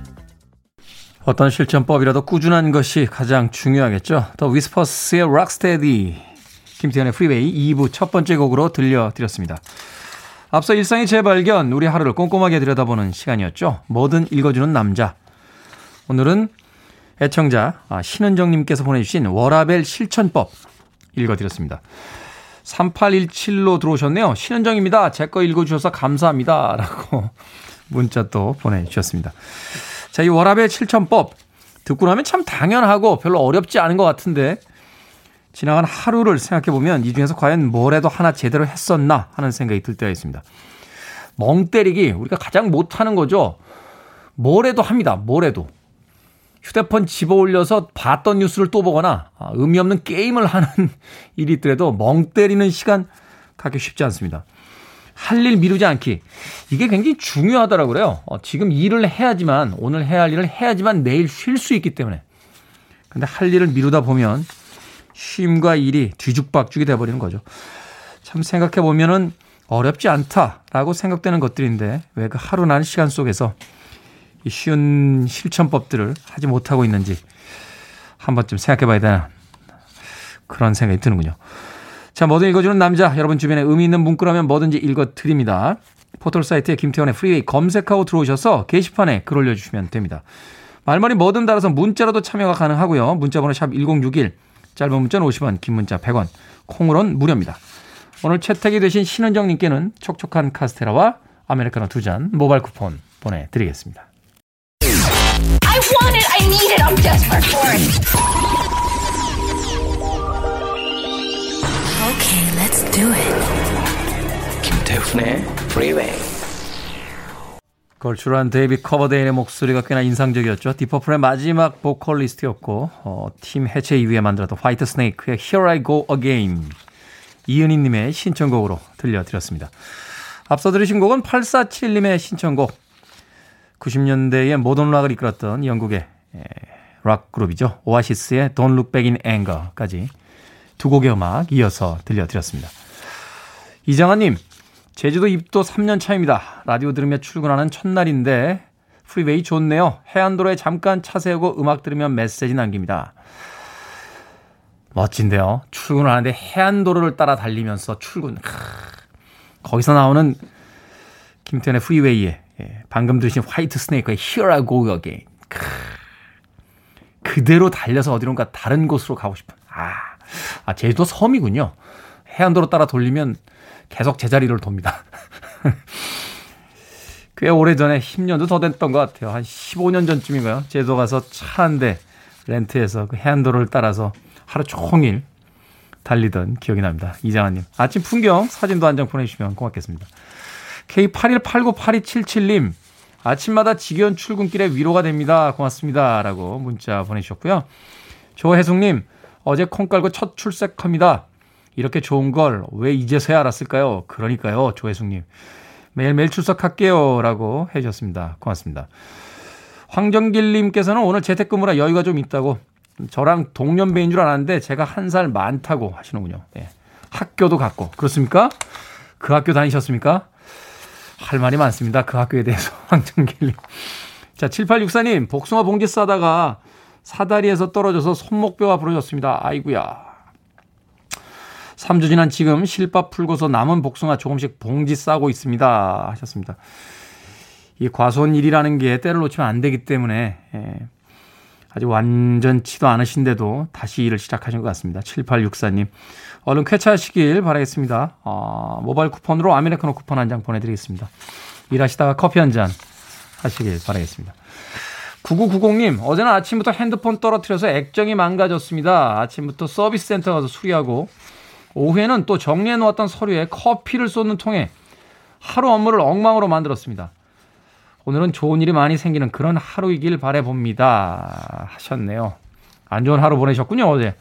어떤 실천법이라도 꾸준한 것이 가장 중요하겠죠. The Whispers의 Rock Steady 김태훈의 프리웨이 2부 첫 번째 곡으로 들려드렸습니다. 앞서 일상의 재발견, 우리 하루를 꼼꼼하게 들여다보는 시간이었죠. 뭐든 읽어주는 남자. 오늘은 애청자 아, 신은정님께서 보내주신 워라벨 실천법 읽어드렸습니다. 3817로 들어오셨네요. 신은정입니다. 제 거 읽어주셔서 감사합니다. 라고 문자 또 보내주셨습니다. 자, 이 워라벨 실천법 듣고 나면 참 당연하고 별로 어렵지 않은 것 같은데 지나간 하루를 생각해 보면 이 중에서 과연 뭐라도 하나 제대로 했었나 하는 생각이 들 때가 있습니다. 멍 때리기 우리가 가장 못하는 거죠. 뭐래도 합니다. 뭐래도. 휴대폰 집어 올려서 봤던 뉴스를 또 보거나 아, 의미 없는 게임을 하는 일이 있더라도 멍 때리는 시간 갖기 쉽지 않습니다. 할 일 미루지 않기. 이게 굉장히 중요하더라고요. 어, 지금 일을 해야지만, 오늘 해야 할 일을 해야지만 내일 쉴 수 있기 때문에. 근데 할 일을 미루다 보면 쉼과 일이 뒤죽박죽이 돼버리는 거죠. 참 생각해 보면은 어렵지 않다라고 생각되는 것들인데 왜 그 하루 난 시간 속에서 이 쉬운 실천법들을 하지 못하고 있는지 한 번쯤 생각해 봐야 되나 그런 생각이 드는군요. 자, 뭐든 읽어주는 남자. 여러분 주변에 의미 있는 문구라면 뭐든지 읽어드립니다. 포털 사이트에 김태훈의 프리웨이 검색하고 들어오셔서 게시판에 글 올려주시면 됩니다. 말머리 뭐든 달아서 문자로도 참여가 가능하고요. 문자번호 샵 1061, 짧은 문자는 50원, 긴 문자 100원, 콩으로는 무료입니다. 오늘 채택이 되신 신은정님께는 촉촉한 카스테라와 아메리카노 두 잔 모바일 쿠폰 보내드리겠습니다. I want it. I need it. I'm desperate for it. Okay, let's do it. 김태훈의 프리웨이 걸출한 데이비드 커버데일의 목소리가 꽤나 인상적이었죠. Deep Purple의 마지막 보컬리스트였고 어, 팀 해체 이후에 만들었던 Whitesnake의 Here I Go Again 이은희님의 신청곡으로 들려드렸습니다. 앞서 들으신 곡은 847님의 신청곡 90년대의 모던 락을 이끌었던 영국의 락 그룹이죠. 오아시스의 Don't Look Back in Anger까지 두 곡의 음악 이어서 들려드렸습니다. 이장아님, 제주도 입도 3년 차입니다. 라디오 들으며 출근하는 첫날인데 프리웨이 좋네요. 해안도로에 잠깐 차 세우고 음악 들으며 메시지 남깁니다. 멋진데요. 출근을 하는데 해안도로를 따라 달리면서 출근. 거기서 나오는 김태현의 프리웨이에 예, 방금 들으신 화이트 스네이크의 Here I Go Again. 그대로 달려서 어디론가 다른 곳으로 가고 싶은. 아, 아 제주도 섬이군요. 해안도로 따라 돌리면 계속 제자리를 돕니다. 꽤 오래전에 10년도 더 됐던 것 같아요. 한 15년 전쯤인가요? 제주도 가서 차 한 대 렌트해서 그 해안도로를 따라서 하루 종일 달리던 기억이 납니다. 이장아님. 아침 풍경 사진도 한 장 보내주시면 고맙겠습니다. K81898277님. 아침마다 지겨운 출근길에 위로가 됩니다. 고맙습니다. 라고 문자 보내주셨고요. 조혜숙님. 어제 콩 깔고 첫 출첵합니다. 이렇게 좋은 걸 왜 이제서야 알았을까요? 그러니까요. 조혜숙님. 매일매일 출석할게요. 라고 해주셨습니다. 고맙습니다. 황정길님께서는 오늘 재택근무라 여유가 좀 있다고 저랑 동년배인 줄 알았는데 제가 한 살 많다고 하시는군요. 네. 학교도 갔고. 그렇습니까? 그 학교 다니셨습니까? 할 말이 많습니다. 그 학교에 대해서. 황정길님. 자, 7864님, 복숭아 봉지 싸다가 사다리에서 떨어져서 손목뼈가 부러졌습니다. 아이구야. 3주 지난 지금 실밥 풀고서 남은 복숭아 조금씩 봉지 싸고 있습니다. 하셨습니다. 이 과소한 일이라는 게 때를 놓치면 안 되기 때문에 예, 아직 완전치도 않으신데도 다시 일을 시작하신 것 같습니다. 7864님. 얼른 쾌차하시길 바라겠습니다. 어, 모바일 쿠폰으로 아메리카노 쿠폰 한 장 보내드리겠습니다. 일하시다가 커피 한 잔 하시길 바라겠습니다. 9990님, 어제는 아침부터 핸드폰 떨어뜨려서 액정이 망가졌습니다. 아침부터 서비스 센터 가서 수리하고, 오후에는 또 정리해 놓았던 서류에 커피를 쏟는 통에 하루 업무를 엉망으로 만들었습니다. 오늘은 좋은 일이 많이 생기는 그런 하루이길 바래봅니다. 하셨네요. 안 좋은 하루 보내셨군요, 어제.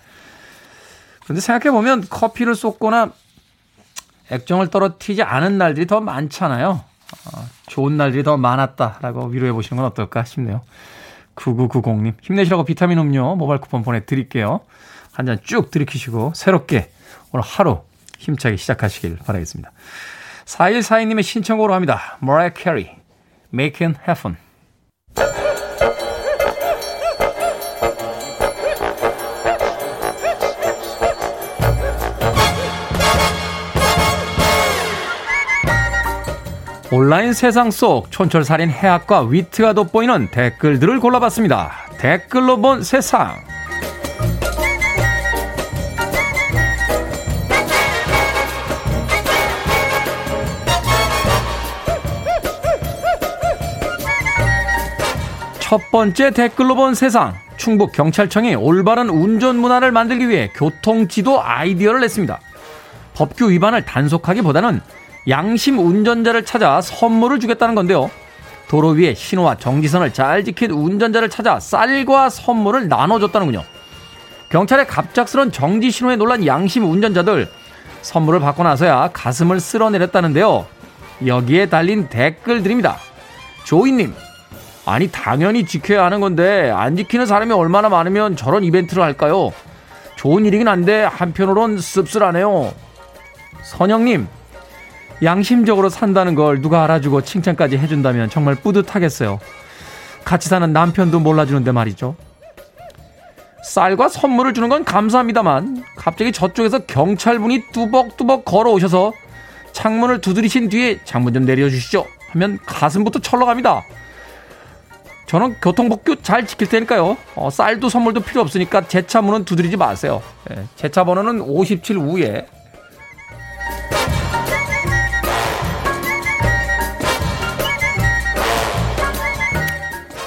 그런데 생각해보면 커피를 쏟거나 액정을 떨어뜨리지 않은 날들이 더 많잖아요. 어, 좋은 날들이 더 많았다라고 위로해 보시는 건 어떨까 싶네요. 9990님, 힘내시라고 비타민 음료 모바일 쿠폰 보내드릴게요. 한 잔 쭉 들이키시고 새롭게 오늘 하루 힘차게 시작하시길 바라겠습니다. 4142님의 신청곡으로 합니다. Mariah Carey, Make It Happen. 온라인 세상 속 촌철살인 해학과 위트가 돋보이는 댓글들을 골라봤습니다. 댓글로 본 세상. 첫 번째 댓글로 본 세상. 충북 경찰청이 올바른 운전 문화를 만들기 위해 교통지도 아이디어를 냈습니다. 법규 위반을 단속하기보다는 양심 운전자를 찾아 선물을 주겠다는 건데요. 도로 위에 신호와 정지선을 잘 지킨 운전자를 찾아 쌀과 선물을 나눠줬다는군요. 경찰의 갑작스런 정지 신호에 놀란 양심 운전자들 선물을 받고 나서야 가슴을 쓸어내렸다는데요. 여기에 달린 댓글들입니다. 조이님, 아니 당연히 지켜야 하는 건데 안 지키는 사람이 얼마나 많으면 저런 이벤트를 할까요? 좋은 일이긴 한데 한편으론 씁쓸하네요. 선영님, 양심적으로 산다는 걸 누가 알아주고 칭찬까지 해준다면 정말 뿌듯하겠어요. 같이 사는 남편도 몰라주는데 말이죠. 쌀과 선물을 주는 건 감사합니다만 갑자기 저쪽에서 경찰분이 뚜벅뚜벅 걸어오셔서 창문을 두드리신 뒤에 창문 좀 내려주시죠 하면 가슴부터 철렁합니다. 저는 교통법규 잘 지킬 테니까요. 어, 쌀도 선물도 필요 없으니까 제 차 문은 두드리지 마세요. 예, 제차 번호는 57 우에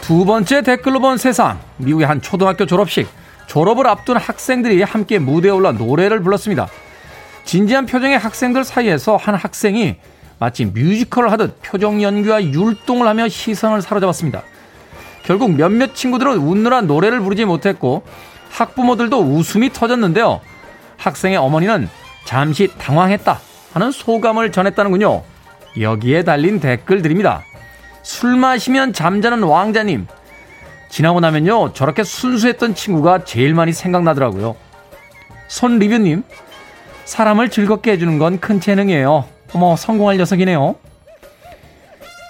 두 번째 댓글로 본 세상. 미국의 한 초등학교 졸업식. 졸업을 앞둔 학생들이 함께 무대에 올라 노래를 불렀습니다. 진지한 표정의 학생들 사이에서 한 학생이 마치 뮤지컬을 하듯 표정 연기와 율동을 하며 시선을 사로잡았습니다. 결국 몇몇 친구들은 웃느라 노래를 부르지 못했고 학부모들도 웃음이 터졌는데요. 학생의 어머니는 잠시 당황했다 하는 소감을 전했다는군요. 여기에 달린 댓글들입니다. 술 마시면 잠자는 왕자님. 지나고 나면요, 저렇게 순수했던 친구가 제일 많이 생각나더라고요. 손리뷰님, 사람을 즐겁게 해주는 건 큰 재능이에요. 어머, 성공할 녀석이네요.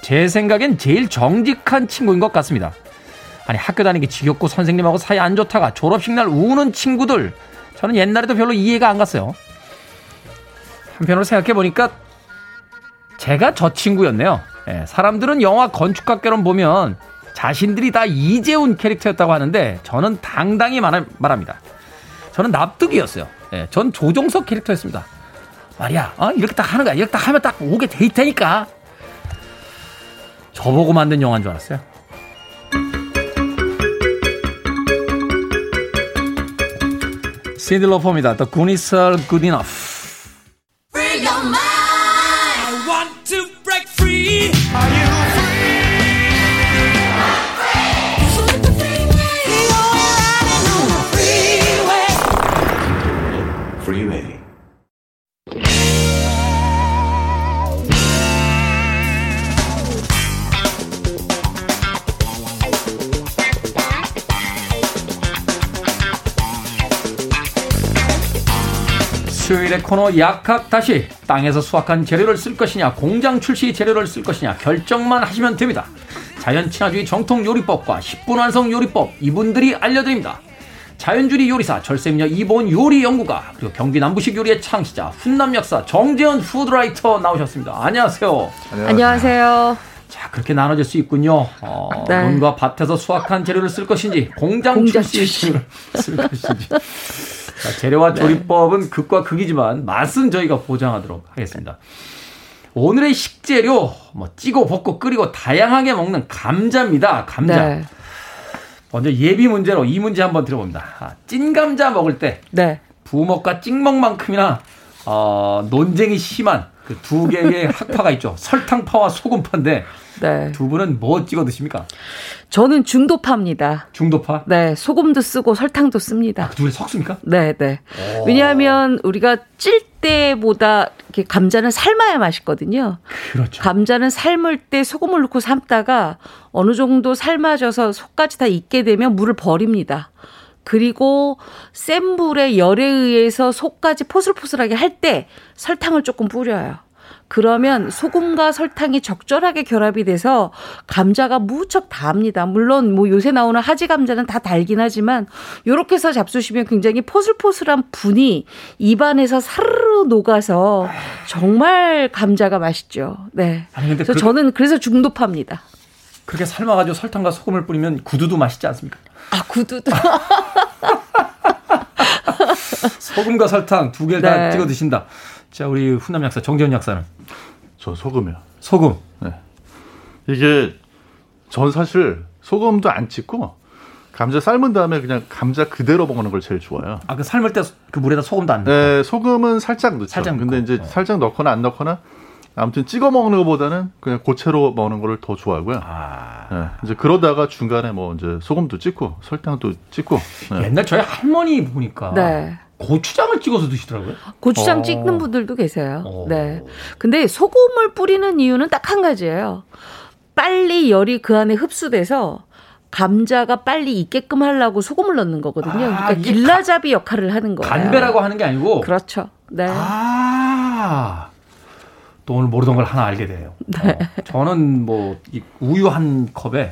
제 생각엔 제일 정직한 친구인 것 같습니다. 아니, 학교 다니기 지겹고 선생님하고 사이 안 좋다가 졸업식 날 우는 친구들, 저는 옛날에도 별로 이해가 안 갔어요. 한편으로 생각해 보니까 제가 저 친구였네요. 예, 사람들은 영화 건축학개론 보면 자신들이 다 이재훈 캐릭터였다고 하는데 저는 당당히 말, 말합니다. 저는 납득이었어요. 예, 전 조종석 캐릭터였습니다. 말이야, 어? 이렇게 딱 하는 거야. 이렇게 딱 하면 딱 오게 돼 있다니까. 저보고 만든 영화인 줄 알았어요. 신디 로퍼입니다. The Goonies are good enough. 수요일의 코너 약학 다시 땅에서 수확한 재료를 쓸 것이냐 공장 출시 재료를 쓸 것이냐 결정만 하시면 됩니다. 자연 친화주의 정통 요리법과 10분 완성 요리법 이분들이 알려드립니다. 자연주리 요리사 절세미녀 이본 요리 연구가 그리고 경기 남부식 요리의 창시자 훈남 역사 정재현 푸드라이터 나오셨습니다. 안녕하세요. 안녕하세요. 자 그렇게 나눠질 수 있군요. 어, 네. 논과 밭에서 수확한 재료를 쓸 것인지 공장, 공장 출시 재료를 쓸 것인지. 자, 재료와 네. 조리법은 극과 극이지만 맛은 저희가 보장하도록 하겠습니다. 오늘의 식재료 뭐 찌고 볶고 끓이고 다양하게 먹는 감자입니다. 감자. 네. 먼저 예비 문제로 이 문제 한번 들어봅니다. 아, 찐 감자 먹을 때 네. 부먹과 찍먹만큼이나 어, 논쟁이 심한 그 두 개의 학파가 있죠. 설탕파와 소금파인데 네. 두 분은 뭐 찍어 드십니까? 저는 중도파입니다. 중도파? 네, 소금도 쓰고 설탕도 씁니다. 아, 둘이 섞습니까? 네, 네. 왜냐하면 우리가 찔 때보다 이렇게 감자는 삶아야 맛있거든요. 그렇죠. 감자는 삶을 때 소금을 넣고 삶다가 어느 정도 삶아져서 속까지 다 익게 되면 물을 버립니다. 그리고 센 불의 열에 의해서 속까지 포슬포슬하게 할 때 설탕을 조금 뿌려요. 그러면 소금과 설탕이 적절하게 결합이 돼서 감자가 무척 답니다. 물론 뭐 요새 나오는 하지 감자는 다 달긴 하지만 요렇게 해서 잡수시면 굉장히 포슬포슬한 분이 입안에서 사르르 녹아서 정말 감자가 맛있죠. 네. 아니, 그래서 그- 저는 그래서 중도파입니다. 그렇게 삶아가지고 설탕과 소금을 뿌리면 구두도 맛있지 않습니까? 아 구두도. 소금과 설탕 두 개를 다 네. 찍어 드신다. 자, 우리 훈남 약사 정재현 약사는 저 소금이요. 소금. 네. 이게 전 사실 소금도 안 찍고 감자 삶은 다음에 그냥 감자 그대로 먹는 걸 제일 좋아해요. 아, 그 삶을 때 그 물에다 소금도 안 넣고. 네, 소금은 살짝 넣죠. 살짝 근데 넣고. 이제 어. 살짝 넣거나 안 넣거나 아무튼 찍어 먹는 것보다는 그냥 고체로 먹는 거를 더 좋아하고요. 아. 네, 이제 그러다가 중간에 뭐 이제 소금도 찍고 설탕도 찍고. 네. 옛날 저희 할머니 보니까 네. 고추장을 찍어서 드시더라고요. 고추장 어. 찍는 분들도 계세요. 어. 네. 근데 소금을 뿌리는 이유는 딱 한 가지예요. 빨리 열이 그 안에 흡수돼서 감자가 빨리 익게끔 하려고 소금을 넣는 거거든요. 아, 그러니까 이게 길라잡이 역할을 하는 거예요. 간배라고 하는 게 아니고. 그렇죠. 네. 아. 또 오늘 모르던 걸 하나 알게 돼요. 어, 저는 뭐이 우유 한 컵에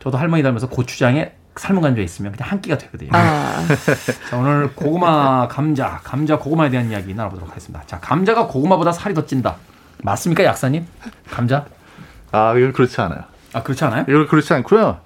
저도 할머니 닮아서 고추장에 삶은 감자 있으면 그냥 한 끼가 되거든요. 아. 자, 오늘 고구마, 감자, 감자, 고구마에 대한 이야기 나눠보도록 하겠습니다. 자, 감자가 고구마보다 살이 더 찐다. 맞습니까, 약사님? 감자? 아, 이건 그렇지 않아요. 아, 그렇지 않아요? 이건 그렇지 않고요.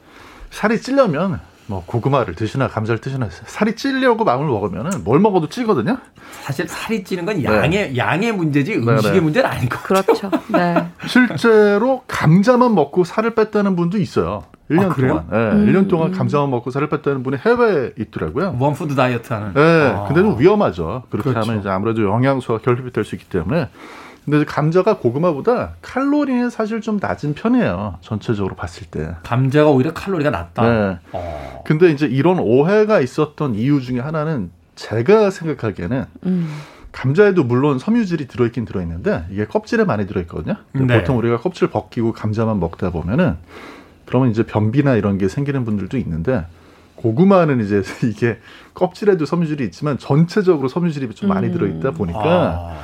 살이 찌려면 뭐 고구마를 드시나 감자를 드시나 살이 찌려고 마음을 먹으면은 뭘 먹어도 찌거든요. 사실 살이 찌는 건 양의 양의 문제지 음식의 네, 네. 문제는 아닌 거. 그렇죠. 네. 실제로 감자만 먹고 살을 뺐다는 분도 있어요. 1년 아, 그래요? 동안. 네, 음, 1년 동안 감자만 먹고 살을 뺐다는 분이 해외에 있더라고요. 원푸드 다이어트 하는. 네, 아. 근데 좀 위험하죠. 그렇게 그렇죠. 하면 이제 아무래도 영양소가 결핍이 될 수 있기 때문에. 근데 이제 감자가 고구마보다 칼로리는 사실 좀 낮은 편이에요. 전체적으로 봤을 때. 감자가 오히려 칼로리가 낮다. 네. 어. 근데 이제 이런 오해가 있었던 이유 중에 하나는 제가 생각하기에는 음. 감자에도 물론 섬유질이 들어있긴 들어있는데 이게 껍질에 많이 들어있거든요. 근데 네. 보통 우리가 껍질 벗기고 감자만 먹다 보면은 그러면 이제 변비나 이런 게 생기는 분들도 있는데 고구마는 이제 이게 껍질에도 섬유질이 있지만 전체적으로 섬유질이 좀 많이 음. 들어있다 보니까 아,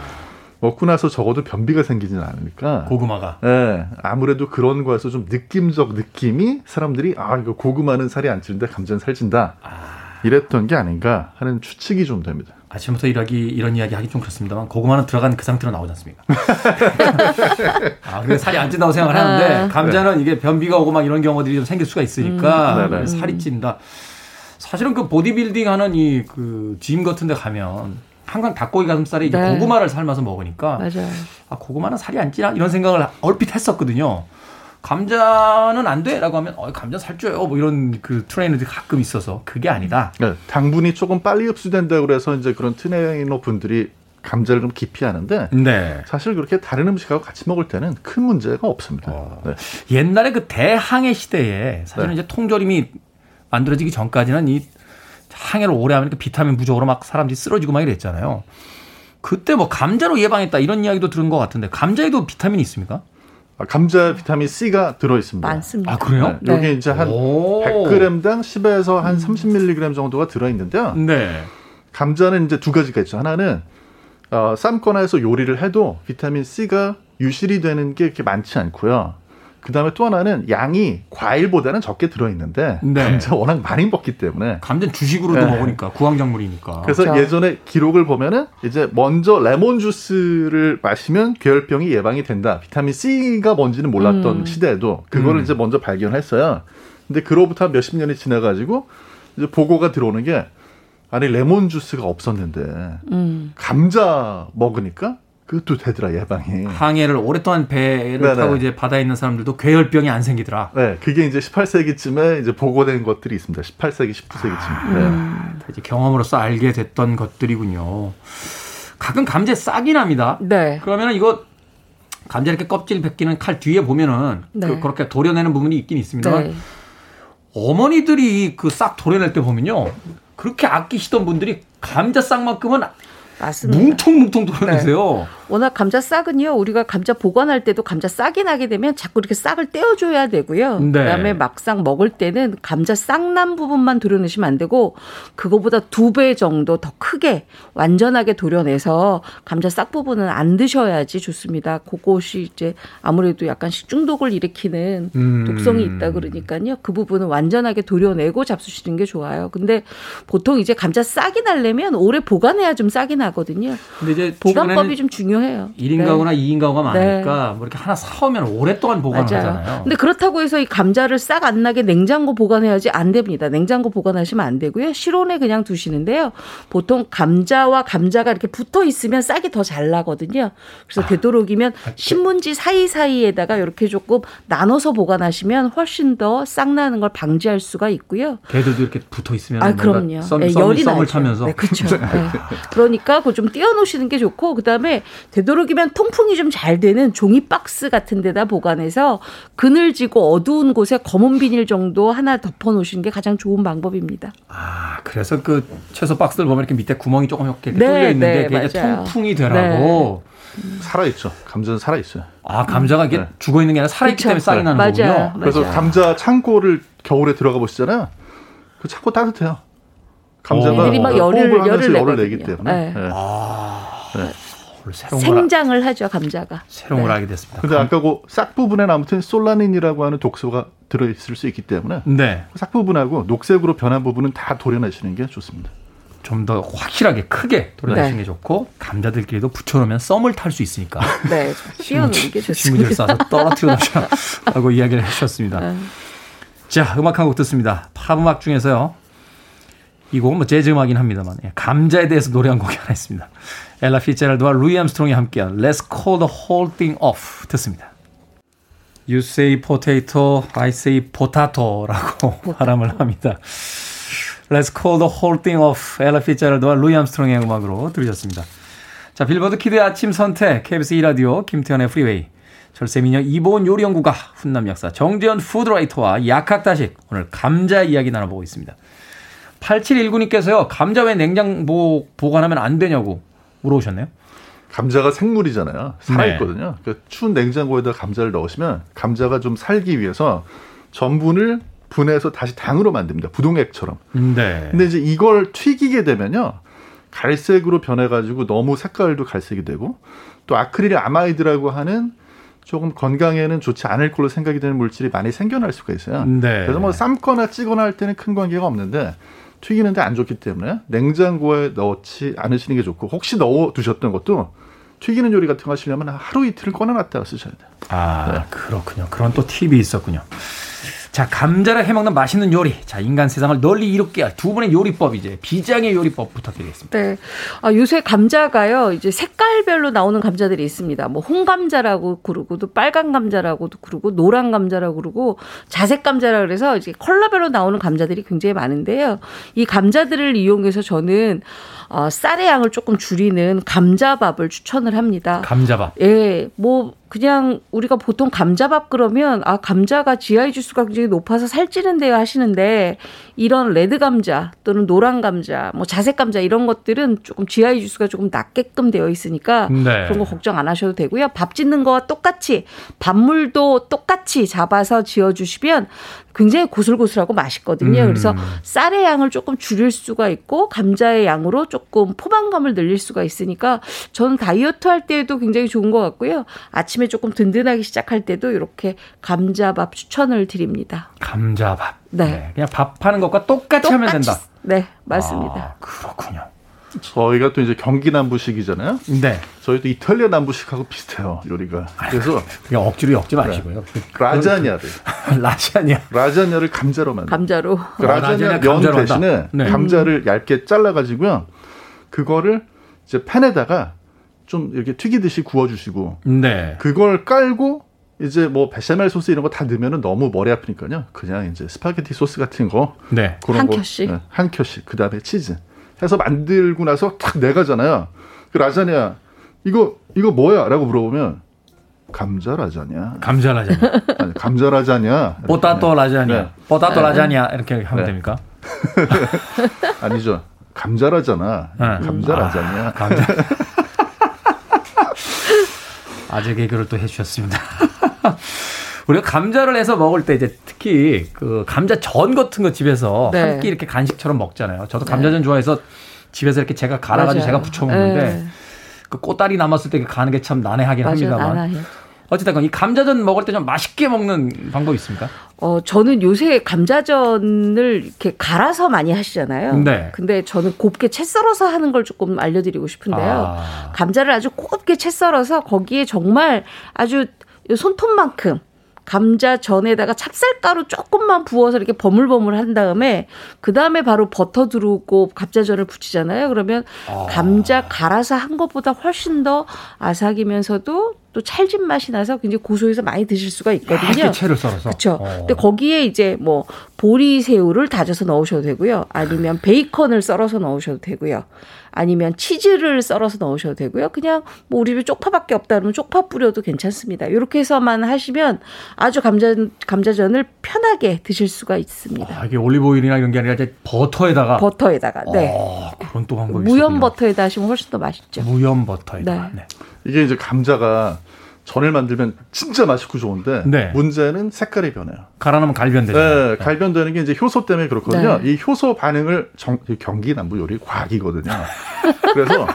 먹고 나서 적어도 변비가 생기지는 않으니까 고구마가. 예, 아무래도 그런 거에서 좀 느낌적 느낌이 사람들이 아 이거 고구마는 살이 안 찌는데 감자는 살찐다 이랬던 게 아닌가 하는 추측이 좀 됩니다. 아침부터 이야기 이런 이야기 하기 좀 그렇습니다만 고구마는 들어간 그 상태로 나오지 않습니까? 아, 그래 살이 안 찐다고 생각을 하는데 아. 감자는 이게 변비가 오고 막 이런 경우들이 좀 생길 수가 있으니까 음. 네네. 살이 찐다. 사실은 그 보디빌딩 하는 이 그 짐 같은 데 가면 항상 닭고기 가슴살에 네. 고구마를 삶아서 먹으니까 맞아요. 아, 고구마는 살이 안 찌나? 이런 생각을 얼핏 했었거든요. 감자는 안 돼? 라고 하면, 어, 감자 살쪄요. 뭐 이런 그 트레이너들이 가끔 있어서 그게 아니다. 네, 당분이 조금 빨리 흡수된다고 그래서 이제 그런 트레이너 분들이 감자를 좀 기피하는데 네. 사실 그렇게 다른 음식하고 같이 먹을 때는 큰 문제가 없습니다. 네. 옛날에 그 대항해 시대에 사실은 네. 이제 통조림이 만들어지기 전까지는 이 항해를 오래 하면 그 비타민 부족으로 막 사람들이 쓰러지고 막 이랬잖아요. 그때 뭐 감자로 예방했다 이런 이야기도 들은 것 같은데 감자에도 비타민이 있습니까? 아, 감자 비타민 C가 들어 있습니다. 많습니다. 아, 그래요? 네, 여기 네. 이제 한 오. 100g당 10에서 한 30mg 정도가 들어 있는데요. 네. 감자는 이제 두 가지가 있죠. 하나는 어, 삶거나 해서 요리를 해도 비타민 C가 유실이 되는 게 이렇게 많지 않고요. 그 다음에 또 하나는 양이 과일보다는 적게 들어있는데 네. 감자 워낙 많이 먹기 때문에 감자는 주식으로도 네. 먹으니까 구황작물이니까. 그래서 그렇죠. 예전에 기록을 보면은 이제 먼저 레몬 주스를 마시면 괴혈병이 예방이 된다. 비타민 C가 뭔지는 몰랐던 음. 시대에도 그거를 음. 이제 먼저 발견했어요. 근데 그로부터 한 몇십 년이 지나가지고 이제 보고가 들어오는 게 아니 레몬 주스가 없었는데 음. 감자 먹으니까 그것도 되더라 예방이. 항해를 오랫동안 배를 네네. 타고 이제 바다에 있는 사람들도 괴혈병이 안 생기더라. 네, 그게 이제 18세기쯤에 이제 보고된 것들이 있습니다. 18세기, 19세기쯤. 네. 음. 이제 경험으로서 알게 됐던 것들이군요. 가끔 감자에 싹이 납니다. 네. 그러면 이거 감자 이렇게 껍질 벗기는 칼 뒤에 보면은 네. 그, 그렇게 도려내는 부분이 있긴 있습니다. 네. 어머니들이 그 싹 도려낼 때 보면요. 그렇게 아끼시던 분들이 감자 싹만큼은 맞습니다. 뭉텅뭉텅 도려내세요. 워낙 감자 싹은요, 우리가 감자 보관할 때도 감자 싹이 나게 되면 자꾸 이렇게 싹을 떼어줘야 되고요. 네. 그다음에 막상 먹을 때는 감자 싹 난 부분만 도려내시면 안 되고, 그거보다 두 배 정도 더 크게 완전하게 도려내서 감자 싹 부분은 안 드셔야지 좋습니다. 그것이 이제 아무래도 약간 식중독을 일으키는 음. 독성이 있다 그러니까요. 그 부분은 완전하게 도려내고 잡수시는 게 좋아요. 근데 보통 이제 감자 싹이 나려면 오래 보관해야 좀 싹이 나거든요. 근데 이제 보관법이 좀 중요해요. 1인 가구나 2인 가구가 네. 많으니까 뭐 이렇게 하나 사오면 오랫동안 보관을 맞아요. 하잖아요. 근데 그렇다고 해서 이 감자를 싹 안 나게 냉장고 보관해야지 안 됩니다. 냉장고 보관하시면 안 되고요. 실온에 그냥 두시는데요. 보통 감자와 감자가 이렇게 붙어 있으면 싹이 더 잘 나거든요. 아. 그래서 되도록이면 신문지 사이사이에다가 이렇게 조금 나눠서 보관하시면 훨씬 더 싹 나는 걸 방지할 수가 있고요. 걔들도 이렇게 붙어 있으면 아, 그럼요. 썸, 예, 썸, 열이 썸을 나죠. 타면서 네, 그렇죠. 그러니까 그거 좀 띄워 놓으시는 게 좋고 그다음에 되도록이면 통풍이 좀 잘 되는 종이 박스 같은 데다 보관해서 그늘지고 어두운 곳에 검은 비닐 정도 하나 덮어 놓으시는 게 가장 좋은 방법입니다. 아, 그래서 그 채소 박스를 보면 이렇게 밑에 구멍이 조금 이렇게 네, 뚫려 있는데 네, 맞아요. 통풍이 되라고. 살아 있죠. 감자는 살아 있어요. 아, 감자가 이게 네. 죽어 있는 게 아니라 살아 있기 그쵸. 때문에 싹이 나는 맞아요. 거군요. 그래서 맞아요. 감자 창고를 겨울에 들어가 보시잖아요. 그 창고 따뜻해요. 감자가 얘들이 막 열을- 열을 열을 내기. 때문에. 네. 네. 생장을 하죠 감자가. 새로운 걸 네. 알게 됐습니다. 근데 아까 그 싹 부분에는 아무튼 솔라닌이라고 하는 독소가 들어 있을 수 있기 때문에 네. 싹 부분하고 녹색으로 변한 부분은 다 도려내시는 게 좋습니다. 좀 더 확실하게 크게 도려내시는 네. 게 좋고 감자들끼리도 붙여놓으면 썸을 탈 수 있으니까 네, 띄워놓는 게 신문지를 좋습니다. 싸서 떨어뜨려 놓자라고 이야기를 해주셨습니다. 네. 자, 음악 한 곡 듣습니다. 팝 음악 중에서요. 이 곡은 뭐 재즈 음악이긴 합니다만 예, 감자에 대해서 노래한 곡이 하나 있습니다. 엘라 피츠제럴드와 루이 암스트롱이 함께한 Let's Call the Whole Thing Off 듣습니다. You say potato, I say potato라고 발음을 합니다. Let's Call the Whole Thing Off 엘라 피츠제럴드와 루이 암스트롱의 음악으로 들으셨습니다. 자, Billboard Kid의 아침 선택, KBS 2라디오, 김태훈의 프리웨이, 절세미녀 이보은 요리연구가, 훈남 약사 정재현 푸드라이터와 약학다식, 오늘 감자 이야기 나눠보고 있습니다. 8719님께서요, 감자 왜 냉장고 보관하면 안 되냐고 물어오셨네요. 감자가 생물이잖아요. 살아있거든요. 그러니까 추운 냉장고에다 감자를 넣으시면 감자가 좀 살기 위해서 전분을 분해해서 다시 당으로 만듭니다. 부동액처럼. 네. 근데 이제 이걸 튀기게 되면요. 갈색으로 변해가지고 너무 색깔도 갈색이 되고 또 아크릴 아마이드라고 하는 조금 건강에는 좋지 않을 걸로 생각이 되는 물질이 많이 생겨날 수가 있어요. 네. 그래서 뭐 삶거나 찌거나 할 때는 큰 관계가 없는데 튀기는데 안 좋기 때문에 냉장고에 넣지 않으시는 게 좋고 혹시 넣어 두셨던 것도 튀기는 요리 같은 거 하시려면 하루 이틀을 꺼내놨다가 쓰셔야 돼요. 아, 그렇군요. 그런 또 팁이 있었군요. 자, 감자를 해먹는 맛있는 요리. 자, 인간 세상을 널리 이롭게 할 두 분의 요리법 이제 비장의 요리법 부탁드리겠습니다. 네. 아, 요새 감자가요, 이제 색깔별로 나오는 감자들이 있습니다. 뭐, 홍감자라고 그러고, 또 빨간 감자라고도 그러고, 노란 감자라고 그러고, 자색 감자라 그래서 이제 컬러별로 나오는 감자들이 굉장히 많은데요. 이 감자들을 이용해서 저는, 어, 쌀의 양을 조금 줄이는 감자밥을 추천을 합니다. 감자밥. 예, 뭐 그냥 우리가 보통 감자밥 그러면 아 감자가 GI 지수가 굉장히 높아서 살찌는데요 하시는데 이런 레드 감자 또는 노란 감자, 뭐 자색 감자 이런 것들은 조금 GI 지수가 조금 낮게끔 되어 있으니까 네. 그런 거 걱정 안 하셔도 되고요. 밥 짓는 거와 똑같이 밥물도 똑같이 잡아서 지어 주시면 굉장히 고슬고슬하고 맛있거든요. 음. 그래서 쌀의 양을 조금 줄일 수가 있고 감자의 양으로 조금 포만감을 늘릴 수가 있으니까 저는 다이어트 할 때에도 굉장히 좋은 것 같고요. 아침 에 조금 든든하게 시작할 때도 이렇게 감자밥 추천을 드립니다. 감자밥. 네. 그냥 밥 하는 것과 똑같이, 하면 된다. 네, 맞습니다. 아, 그렇군요. 저희가 또 이제 경기 남부식이잖아요. 네. 저희도 이탈리아 남부식하고 비슷해요 요리가. 그래서 그냥 억지로 엮지 마시고요. 라자냐를 라자냐. 라자냐를 감자로 만들. 감자로. 그 라자냐 라자냐 면 감자로 한다. 대신에 네. 감자를 얇게 잘라가지고요. 그거를 이제 팬에다가 좀 이렇게 튀기듯이 구워주시고 네. 그걸 깔고 이제 뭐 베샤멜 소스 이런 거 다 넣으면 너무 머리 아프니까요. 그냥 이제 스파게티 소스 같은 거 네. 그런 한 거 켜씩? 네, 한 켜씩 그 다음에 치즈 해서 만들고 나서 탁 내가잖아요. 그 라자냐 이거 이거 뭐야?라고 물어보면 감자 라자냐. 감자 라자냐. 아니, 감자 라자냐. potato 라자냐. 네. potato 네. 라자냐 이렇게 하면 네. 됩니까? 아니죠. 감자라잖아. 네. 감자 라자냐. 아, 감자. 아재 개그를 또 해주셨습니다. 우리가 감자를 해서 먹을 때 이제 특히 그 감자 전 같은 거 집에서 네. 한끼 이렇게 간식처럼 먹잖아요. 저도 감자전 좋아해서 집에서 이렇게 제가 갈아가지고 맞아요. 제가 부쳐 먹는데 네. 그 꽃다리 남았을 때 가는 게 참 난해하긴 맞아요. 합니다만. 나나해요. 어쨌든 이 감자전 먹을 때 좀 맛있게 먹는 방법 있습니까? 어, 저는 요새 감자전을 이렇게 갈아서 많이 하시잖아요. 네. 근데 저는 곱게 채 썰어서 하는 걸 조금 알려드리고 싶은데요. 아. 감자를 아주 곱게 채 썰어서 거기에 정말 아주 손톱만큼 감자 전에다가 찹쌀가루 조금만 부어서 이렇게 버물버물 한 다음에 그 다음에 바로 버터 두르고 감자전을 부치잖아요. 그러면 아. 감자 갈아서 한 것보다 훨씬 더 아삭이면서도 또 찰진 맛이 나서 굉장히 고소해서 많이 드실 수가 있거든요. 채를 썰어서. 그렇죠. 어. 근데 거기에 이제 뭐 보리새우를 다져서 넣으셔도 되고요. 아니면 베이컨을 썰어서 넣으셔도 되고요. 아니면 치즈를 썰어서 넣으셔도 되고요. 그냥 뭐 우리 집에 쪽파밖에 없다 그러면 쪽파 뿌려도 괜찮습니다. 이렇게 해서만 하시면 아주 감자 감자전을 편하게 드실 수가 있습니다. 아, 이게 올리브 오일이나 이런 게 아니라 이제 버터에다가 버터에다가 네. 어, 그런 또 방법이 무염 있었군요. 버터에다 하시면 훨씬 더 맛있죠. 무염 버터에다가. 네. 이게 이제 감자가 전을 만들면 진짜 맛있고 좋은데 네. 문제는 색깔이 변해요. 갈아놓으면 갈변되죠. 네, 갈변되는 게 이제 효소 때문에 그렇거든요. 네. 이 효소 반응을 정, 경기 남부 요리 과학이거든요. 그래서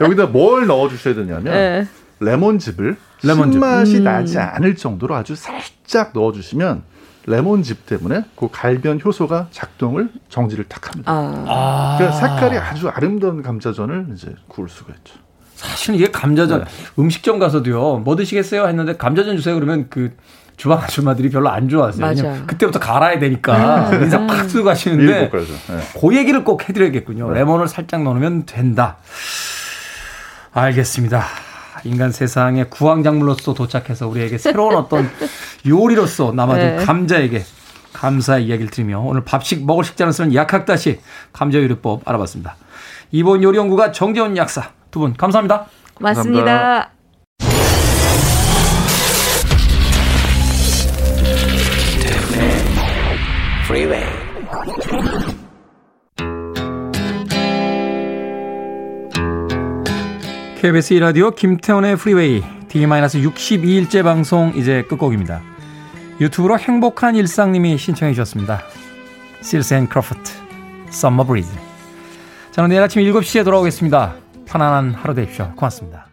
여기다 뭘 넣어 주셔야 되냐면 네. 레몬즙을 레몬즙. 신맛이 음. 나지 않을 정도로 아주 살짝 넣어 주시면 레몬즙 때문에 그 갈변 효소가 작동을 정지를 탁 합니다. 아, 아. 그러니까 색깔이 아주 아름다운 감자전을 이제 구울 수가 있죠. 사실은 이게 감자전 네. 음식점 가서도요. 뭐 드시겠어요? 했는데 감자전 주세요. 그러면 그 주방 아줌마들이 별로 안 좋아하세요. 맞아요. 왜냐면 그때부터 갈아야 되니까 인사 팍 쓰고 가시는데. 네. 그 얘기를 꼭 해드려야겠군요. 레몬을 살짝 넣으면 된다. 알겠습니다. 인간 세상에 구황작물로서 도착해서 우리에게 새로운 어떤 요리로서 남아준 네. 감자에게 감사의 이야기를 드리며 오늘 밥식 먹을 식자를 쓰는 약학다시 감자요리법 알아봤습니다. 이번 요리연구가 정재훈 약사 두 분 감사합니다. 맞습니다. KBS 2라디오 김태훈의 프리웨이 D-62일째 방송 이제 끝곡입니다. 유튜브로 행복한 일상님이 신청해 주셨습니다. Seals and Crofts Summer Breeze 저는 내일 아침 7시에 돌아오겠습니다. 편안한 하루 되십시오. 고맙습니다.